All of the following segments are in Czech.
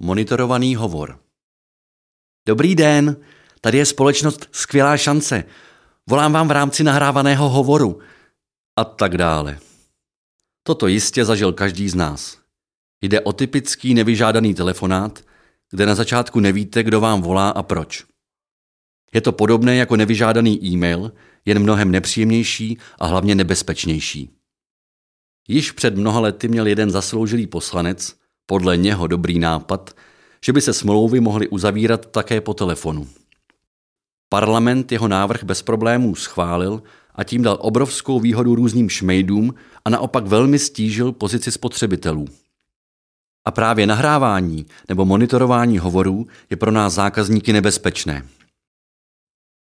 Monitorovaný hovor. Dobrý den, tady je společnost Skvělá šance. Volám vám v rámci nahrávaného hovoru. A tak dále. Toto jistě zažil každý z nás. Jde o typický nevyžádaný telefonát, kde na začátku nevíte, kdo vám volá a proč. Je to podobné jako nevyžádaný e-mail, jen mnohem nepříjemnější a hlavně nebezpečnější. Již před mnoha lety měl jeden zasloužilý poslanec, podle něho dobrý nápad, že by se smlouvy mohly uzavírat také po telefonu. Parlament jeho návrh bez problémů schválil a tím dal obrovskou výhodu různým šmejdům a naopak velmi stížil pozici spotřebitelů. A právě nahrávání nebo monitorování hovorů je pro nás zákazníky nebezpečné.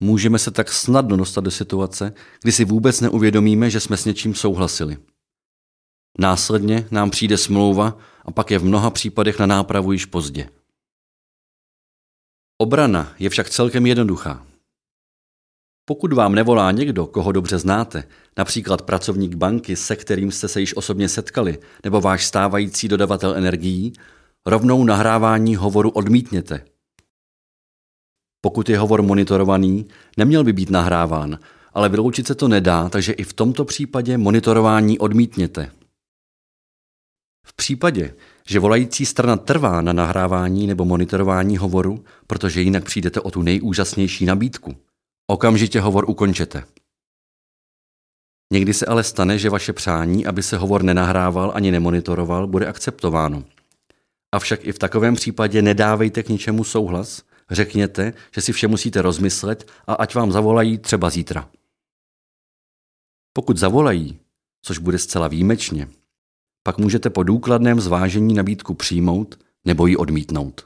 Můžeme se tak snadno dostat do situace, kdy si vůbec neuvědomíme, že jsme s něčím souhlasili. Následně nám přijde smlouva a pak je v mnoha případech na nápravu již pozdě. Obrana je však celkem jednoduchá. Pokud vám nevolá někdo, koho dobře znáte, například pracovník banky, se kterým jste se již osobně setkali, nebo váš stávající dodavatel energií, rovnou nahrávání hovoru odmítněte. Pokud je hovor monitorovaný, neměl by být nahráván, ale vyloučit se to nedá, takže i v tomto případě monitorování odmítněte. V případě, že volající strana trvá na nahrávání nebo monitorování hovoru, protože jinak přijdete o tu nejúžasnější nabídku, okamžitě hovor ukončete. Někdy se ale stane, že vaše přání, aby se hovor nenahrával ani nemonitoroval, bude akceptováno. Avšak i v takovém případě nedávejte k ničemu souhlas, řekněte, že si vše musíte rozmyslet a ať vám zavolají třeba zítra. Pokud zavolají, což bude zcela výjimečně, pak můžete po důkladném zvážení nabídku přijmout nebo ji odmítnout.